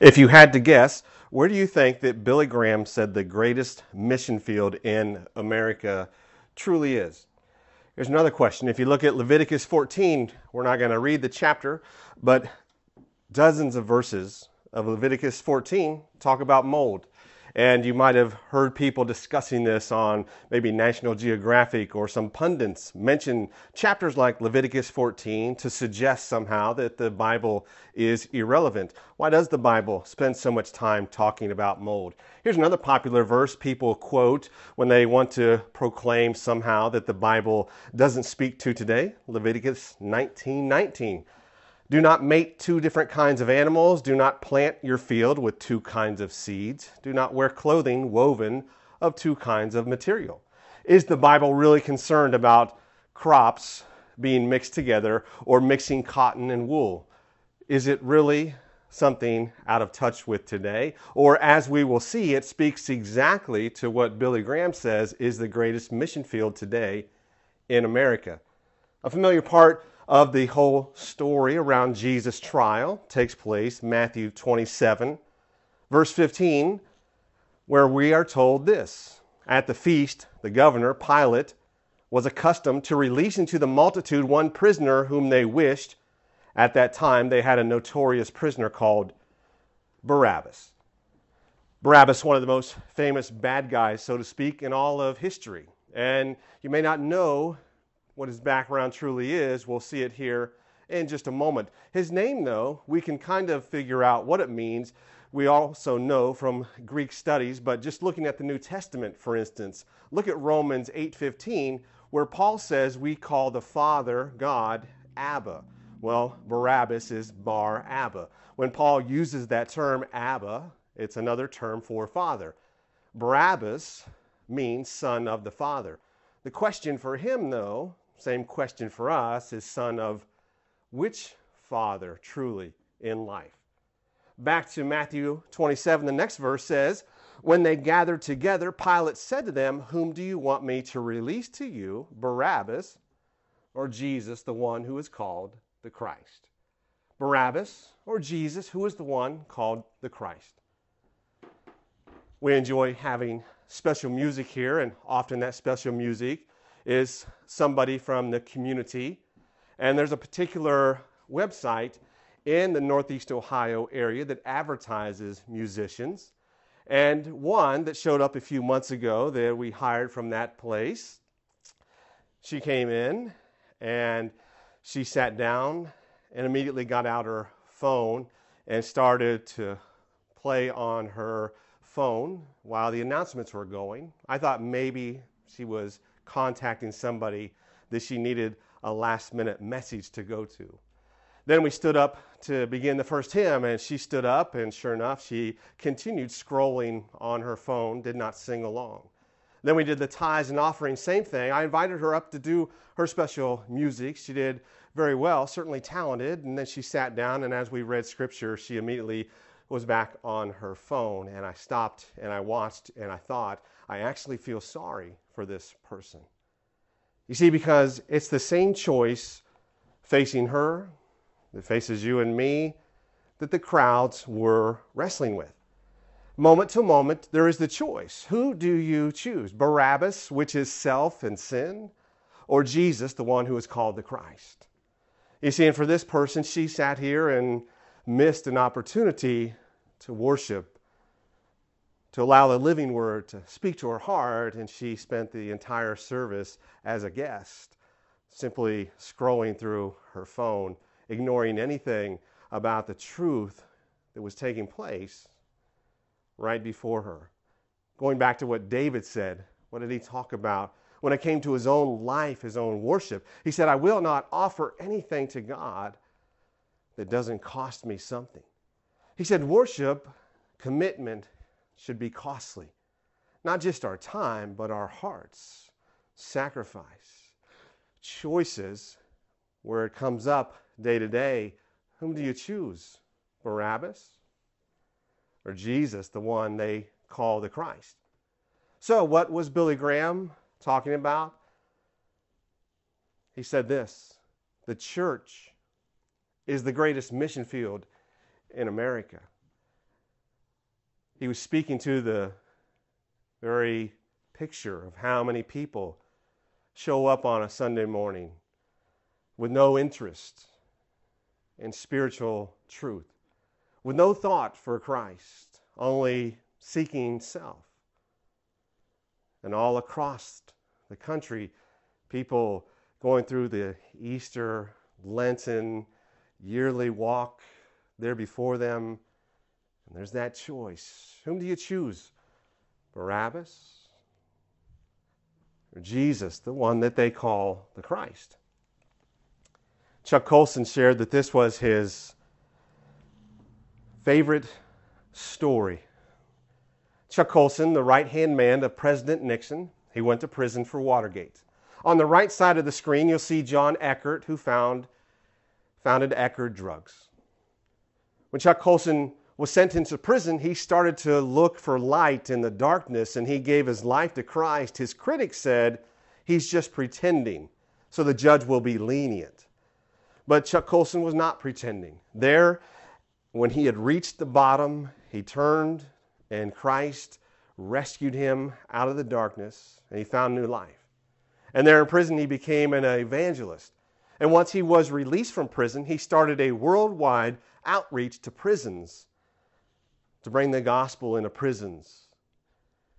If you had to guess, where do you think that Billy Graham said the greatest mission field in America truly is? Here's another question. If you look at Leviticus 14, we're not going to read the chapter, but dozens of verses of Leviticus 14 talk about mold. And you might have heard people discussing this on maybe National Geographic or some pundits mention chapters like Leviticus 14 to suggest somehow that the Bible is irrelevant. Why does the Bible spend so much time talking about mold? Here's another popular verse people quote when they want to proclaim somehow that the Bible doesn't speak to today Leviticus 19 19. Do not mate two different kinds of animals. Do not plant your field with two kinds of seeds. Do not wear clothing woven of two kinds of material. Is the Bible really concerned about crops being mixed together or mixing cotton and wool? Is it really something out of touch with today? Or, as we will see, it speaks exactly to what Billy Graham says is the greatest mission field today in America. A familiar part of the whole story around Jesus' trial takes place Matthew 27, verse 15, where we are told this At the feast, the governor, Pilate, was accustomed to releasing to the multitude one prisoner whom they wished. At that time, they had a notorious prisoner called Barabbas. Barabbas, one of the most famous bad guys, so to speak, in all of history. And you may not know what his background truly is. We'll see it here in just a moment. His name, though, we can kind of figure out what it means. We also know from Greek studies, but just looking at the New Testament, for instance, look at Romans 8:15, where Paul says we call the Father God Abba. Well, Barabbas is Bar Abba. When Paul uses that term Abba, it's another term for father. Barabbas means son of the Father. The question for him, though, same question for us is son of which father truly in life? Back to Matthew 27, the next verse says, When they gathered together, Pilate said to them, Whom do you want me to release to you, Barabbas or Jesus, the one who is called the Christ? Barabbas or Jesus, who is the one called the Christ? We enjoy having special music here, and often that special music is somebody from the community. And there's a particular website in the Northeast Ohio area that advertises musicians. And one that showed up a few months ago that we hired from that place, she came in and she sat down and immediately got out her phone and started to play on her phone while the announcements were going. I thought maybe she was contacting somebody that she needed a last minute message to go to. Then we stood up to begin the first hymn, and she stood up, and sure enough, she continued scrolling on her phone, did not sing along. Then we did the tithes and offerings, same thing. I invited her up to do her special music. She did very well, certainly talented. And then she sat down, and as we read scripture, she immediately was back on her phone. And I stopped and I watched and I thought, I actually feel sorry for this person. You see, because it's the same choice facing her that faces you and me that the crowds were wrestling with. Moment to moment, there is the choice. Who do you choose? Barabbas, which is self and sin, or Jesus, the one who is called the Christ? You see, and for this person, she sat here and missed an opportunity to worship to allow the living word to speak to her heart, and she spent the entire service as a guest, simply scrolling through her phone, ignoring anything about the truth that was taking place right before her. Going back to what David said, what did he talk about? When it came to his own life, his own worship, he said, I will not offer anything to God that doesn't cost me something. He said, worship, commitment, should be costly. Not just our time, but our hearts. Sacrifice. Choices where it comes up day to day. Whom do you choose? Barabbas or Jesus, the one they call the Christ? So, what was Billy Graham talking about? He said this the church is the greatest mission field in America. He was speaking to the very picture of how many people show up on a Sunday morning with no interest in spiritual truth, with no thought for Christ, only seeking self. And all across the country, people going through the Easter, Lenten, yearly walk there before them. And there's that choice. Whom do you choose? Barabbas or Jesus, the one that they call the Christ? Chuck Colson shared that this was his favorite story. Chuck Colson, the right hand man of President Nixon, he went to prison for Watergate. On the right side of the screen, you'll see John Eckerd, who found, founded Eckerd Drugs. When Chuck Colson was sent into prison, he started to look for light in the darkness and he gave his life to Christ. His critics said he's just pretending, so the judge will be lenient. But Chuck Colson was not pretending. There, when he had reached the bottom, he turned and Christ rescued him out of the darkness and he found new life. And there in prison, he became an evangelist. And once he was released from prison, he started a worldwide outreach to prisons to bring the gospel into prisons,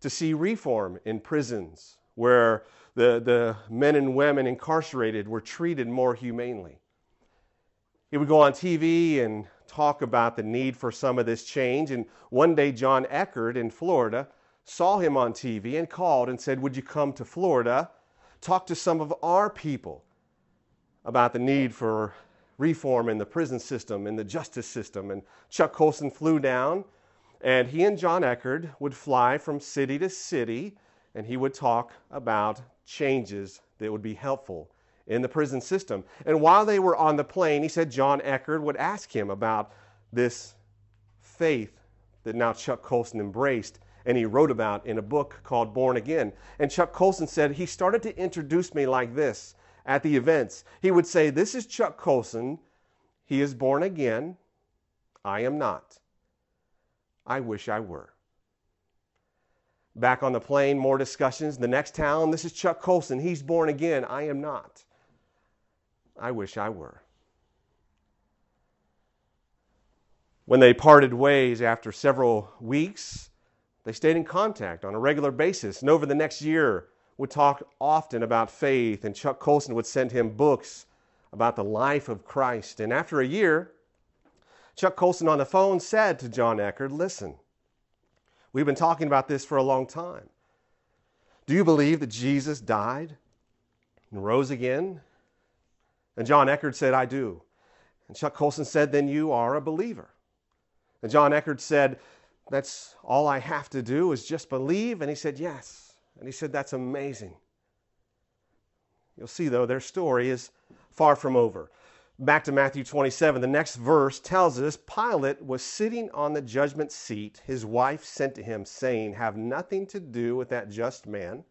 to see reform in prisons where the, the men and women incarcerated were treated more humanely. He would go on TV and talk about the need for some of this change. And one day, John Eckerd in Florida saw him on TV and called and said, Would you come to Florida? talk to some of our people about the need for reform in the prison system, in the justice system. And Chuck Colson flew down, and he and John Eckerd would fly from city to city, and he would talk about changes that would be helpful in the prison system. And while they were on the plane, he said John Eckerd would ask him about this faith that now Chuck Colson embraced and he wrote about in a book called Born Again. And Chuck Colson said he started to introduce me like this at the events. He would say, This is Chuck Colson. He is born again. I am not. I wish I were. Back on the plane, more discussions. The next town, this is Chuck Colson. He's born again. I am not. I wish I were. When they parted ways after several weeks, they stayed in contact on a regular basis, and over the next year would talk often about faith, and Chuck Colson would send him books about the life of Christ. And after a year, Chuck Colson on the phone said to John Eckerd, Listen, we've been talking about this for a long time. Do you believe that Jesus died and rose again? And John Eckerd said, I do. And Chuck Colson said, Then you are a believer. And John Eckerd said, that's all I have to do is just believe. And he said, Yes. And he said, That's amazing. You'll see, though, their story is far from over. Back to Matthew 27, the next verse tells us Pilate was sitting on the judgment seat. His wife sent to him, saying, Have nothing to do with that just man.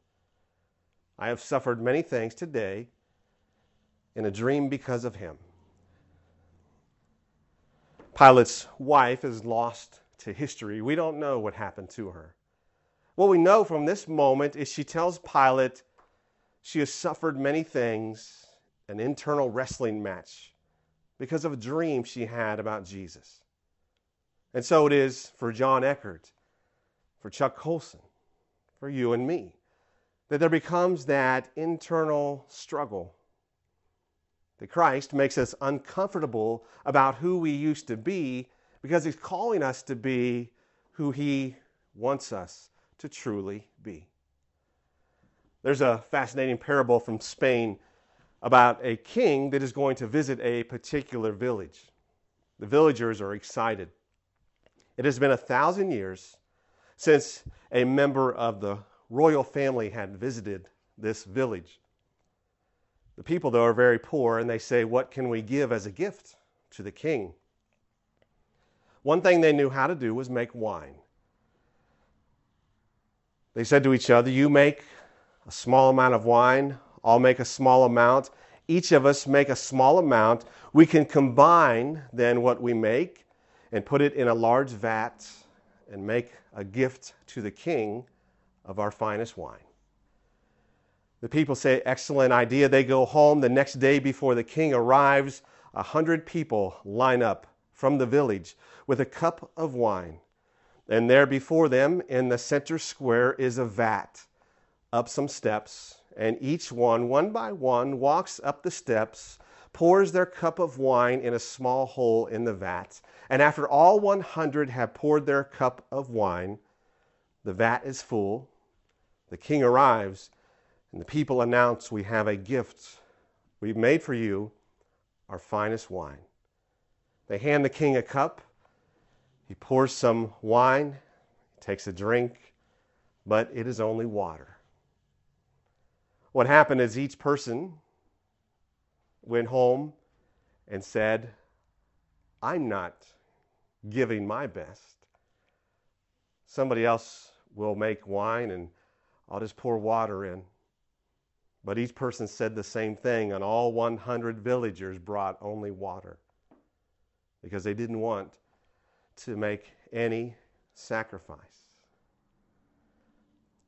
I have suffered many things today in a dream because of him. Pilate's wife is lost to history. We don't know what happened to her. What we know from this moment is she tells Pilate she has suffered many things, an internal wrestling match, because of a dream she had about Jesus. And so it is for John Eckerd, for Chuck Colson, for you and me, that there becomes that internal struggle. That Christ makes us uncomfortable about who we used to be because He's calling us to be who He wants us to truly be. There's a fascinating parable from Spain about a king that is going to visit a particular village. The villagers are excited. It has been a thousand years since a member of the royal family had visited this village. The people, though, are very poor, and they say, What can we give as a gift to the king? One thing they knew how to do was make wine. They said to each other, You make a small amount of wine, I'll make a small amount. Each of us make a small amount. We can combine then what we make and put it in a large vat and make a gift to the king of our finest wine. The people say, Excellent idea. They go home. The next day, before the king arrives, a hundred people line up from the village with a cup of wine. And there before them in the center square is a vat, up some steps, and each one, one by one, walks up the steps, pours their cup of wine in a small hole in the vat. And after all 100 have poured their cup of wine, the vat is full. The king arrives, and the people announce, We have a gift we've made for you, our finest wine. They hand the king a cup. He pours some wine, takes a drink, but it is only water. What happened is each person went home and said, I'm not giving my best. Somebody else will make wine and I'll just pour water in. But each person said the same thing, and all 100 villagers brought only water because they didn't want to make any sacrifice.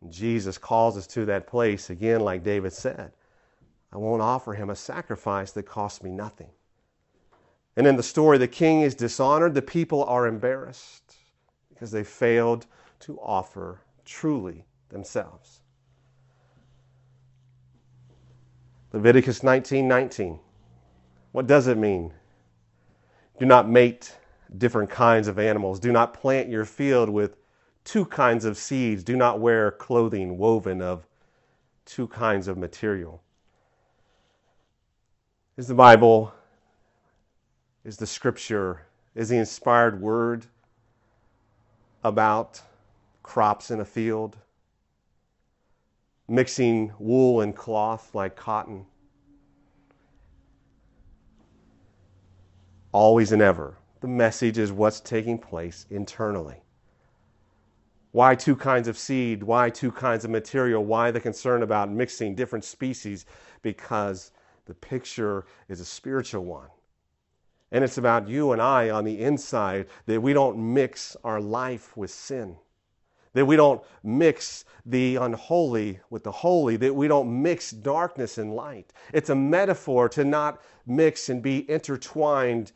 Jesus calls us to that place again, like David said. I won't offer him a sacrifice that costs me nothing. And in the story, the king is dishonored, the people are embarrassed because they failed to offer truly themselves. Leviticus 19 19. What does it mean? Do not mate different kinds of animals. Do not plant your field with two kinds of seeds. Do not wear clothing woven of two kinds of material. Is the Bible, is the scripture, is the inspired word about crops in a field? Mixing wool and cloth like cotton? Always and ever. The message is what's taking place internally. Why two kinds of seed? Why two kinds of material? Why the concern about mixing different species? Because the picture is a spiritual one. And it's about you and I on the inside that we don't mix our life with sin, that we don't mix the unholy with the holy, that we don't mix darkness and light. It's a metaphor to not mix and be intertwined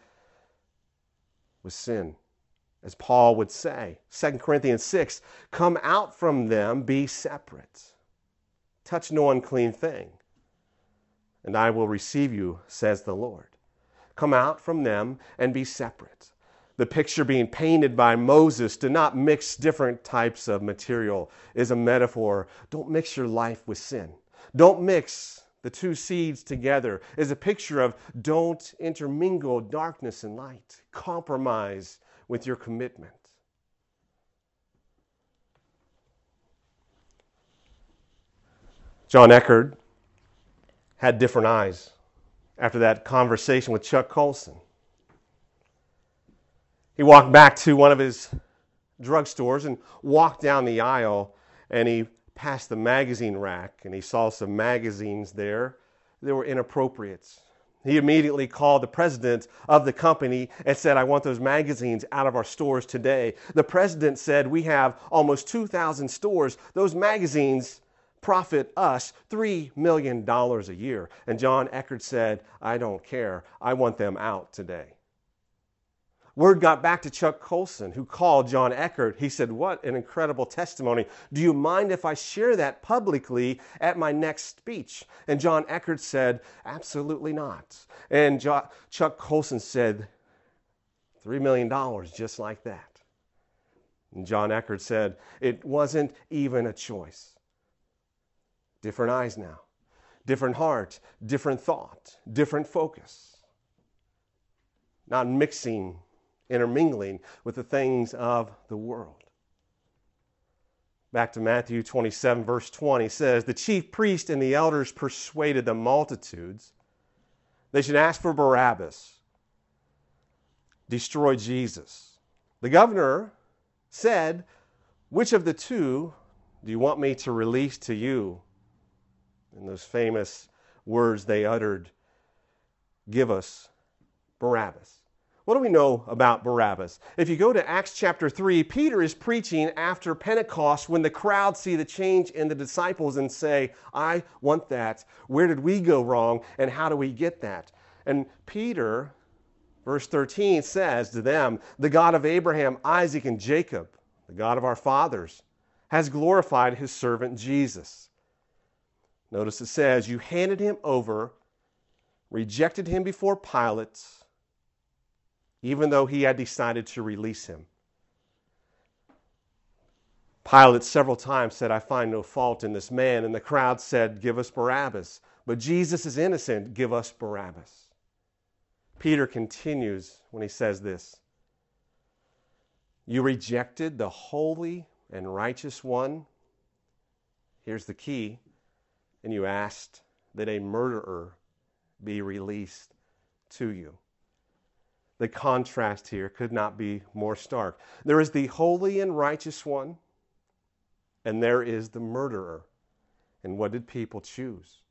with sin as Paul would say. 2 Corinthians 6 Come out from them, be separate. Touch no unclean thing, and I will receive you, says the Lord. Come out from them and be separate. The picture being painted by Moses to not mix different types of material is a metaphor. Don't mix your life with sin. Don't mix the two seeds together is a picture of don't intermingle darkness and light. Compromise with your commitment. John Eckerd had different eyes after that conversation with Chuck Colson. He walked back to one of his drugstores and walked down the aisle and he passed the magazine rack and he saw some magazines there that were inappropriate. He immediately called the president of the company and said, I want those magazines out of our stores today. The president said, We have almost 2,000 stores. Those magazines profit us $3 million a year. And John Eckerd said, I don't care. I want them out today. Word got back to Chuck Colson, who called John Eckerd. He said, What an incredible testimony. Do you mind if I share that publicly at my next speech? And John Eckerd said, Absolutely not. And jo- Chuck Colson said, $3 million, just like that. And John Eckerd said, It wasn't even a choice. Different eyes now, different heart, different thought, different focus. Not mixing intermingling with the things of the world. Back to Matthew 27, verse 20 says, The chief priest and the elders persuaded the multitudes they should ask for Barabbas, destroy Jesus. The governor said, Which of the two do you want me to release to you? In those famous words they uttered, Give us Barabbas. What do we know about Barabbas? If you go to Acts chapter 3, Peter is preaching after Pentecost when the crowd see the change in the disciples and say, I want that. Where did we go wrong and how do we get that? And Peter, verse 13, says to them, The God of Abraham, Isaac, and Jacob, the God of our fathers, has glorified his servant Jesus. Notice it says, You handed him over, rejected him before Pilate even though he had decided to release him. Pilate several times said, I find no fault in this man. And the crowd said, Give us Barabbas. But Jesus is innocent. Give us Barabbas. Peter continues when he says this You rejected the holy and righteous one. Here's the key. And you asked that a murderer be released to you the contrast here could not be more stark. There is the holy and righteous one, and there is the murderer. And what did people choose?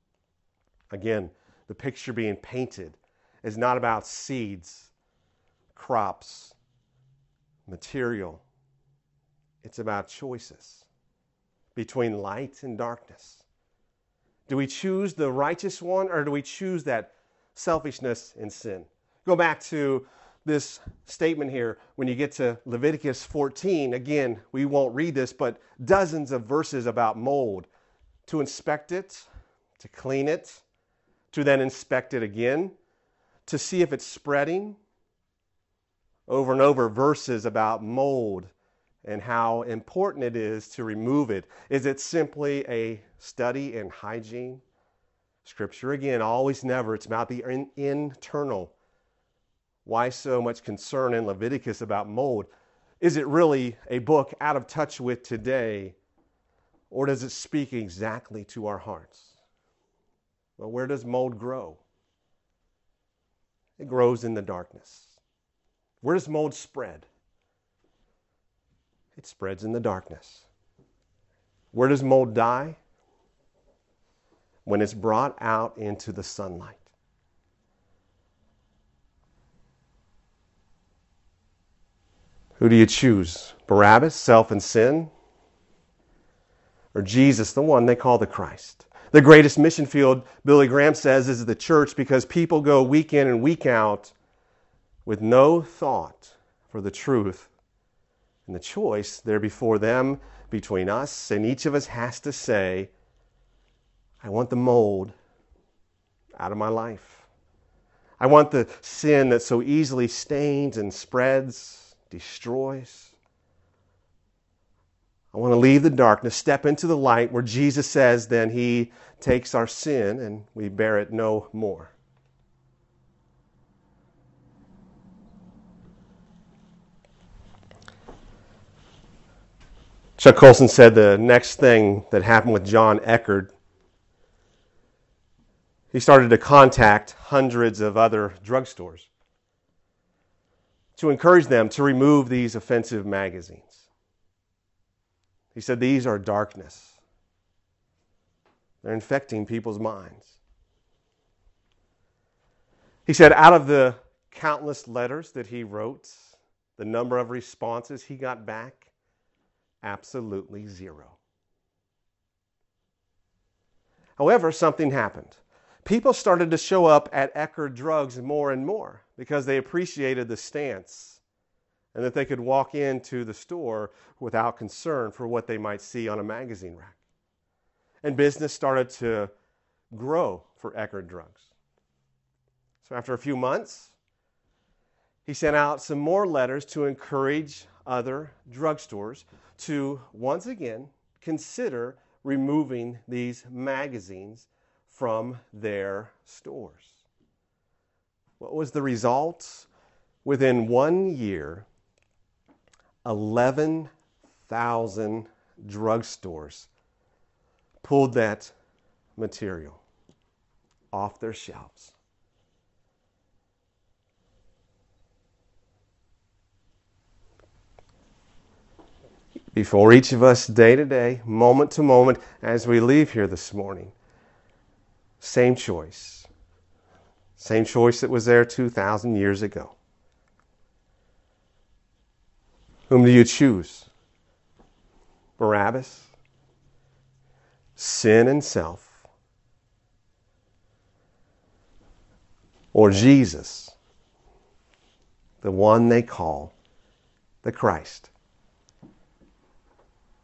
Again, the picture being painted is not about seeds, crops, material. It's about choices between light and darkness. Do we choose the righteous one or do we choose that selfishness and sin? Go back to this statement here when you get to Leviticus 14. Again, we won't read this, but dozens of verses about mold to inspect it, to clean it, to then inspect it again, to see if it's spreading. Over and over, verses about mold and how important it is to remove it. Is it simply a study in hygiene? Scripture, again, always never. It's about the in- internal why so much concern in Leviticus about mold? Is it really a book out of touch with today, or does it speak exactly to our hearts? Well, where does mold grow? It grows in the darkness. Where does mold spread? It spreads in the darkness. Where does mold die? When it's brought out into the sunlight. Who do you choose? Barabbas, self and sin? Or Jesus, the one they call the Christ? The greatest mission field, Billy Graham says, is the church because people go week in and week out with no thought for the truth and the choice there before them, between us, and each of us has to say, I want the mold out of my life. I want the sin that so easily stains and spreads destroys. I want to leave the darkness, step into the light where Jesus says, then He takes our sin and we bear it no more. Chuck Colson said the next thing that happened with John Eckerd, he started to contact hundreds of other drugstores to encourage them to remove these offensive magazines. He said, These are darkness, they're infecting people's minds. He said, Out of the countless letters that he wrote, the number of responses he got back, absolutely zero. However, something happened people started to show up at Eckerd Drugs more and more because they appreciated the stance and that they could walk into the store without concern for what they might see on a magazine rack. And business started to grow for Eckerd Drugs. So after a few months, he sent out some more letters to encourage other drugstores to once again consider removing these magazines from their stores. What was the result? Within one year, 11,000 drugstores pulled that material off their shelves. Before each of us, day to day, moment to moment, as we leave here this morning, same choice. Same choice that was there 2,000 years ago. Whom do you choose? Barabbas? Sin and self? Or Jesus, the one they call the Christ?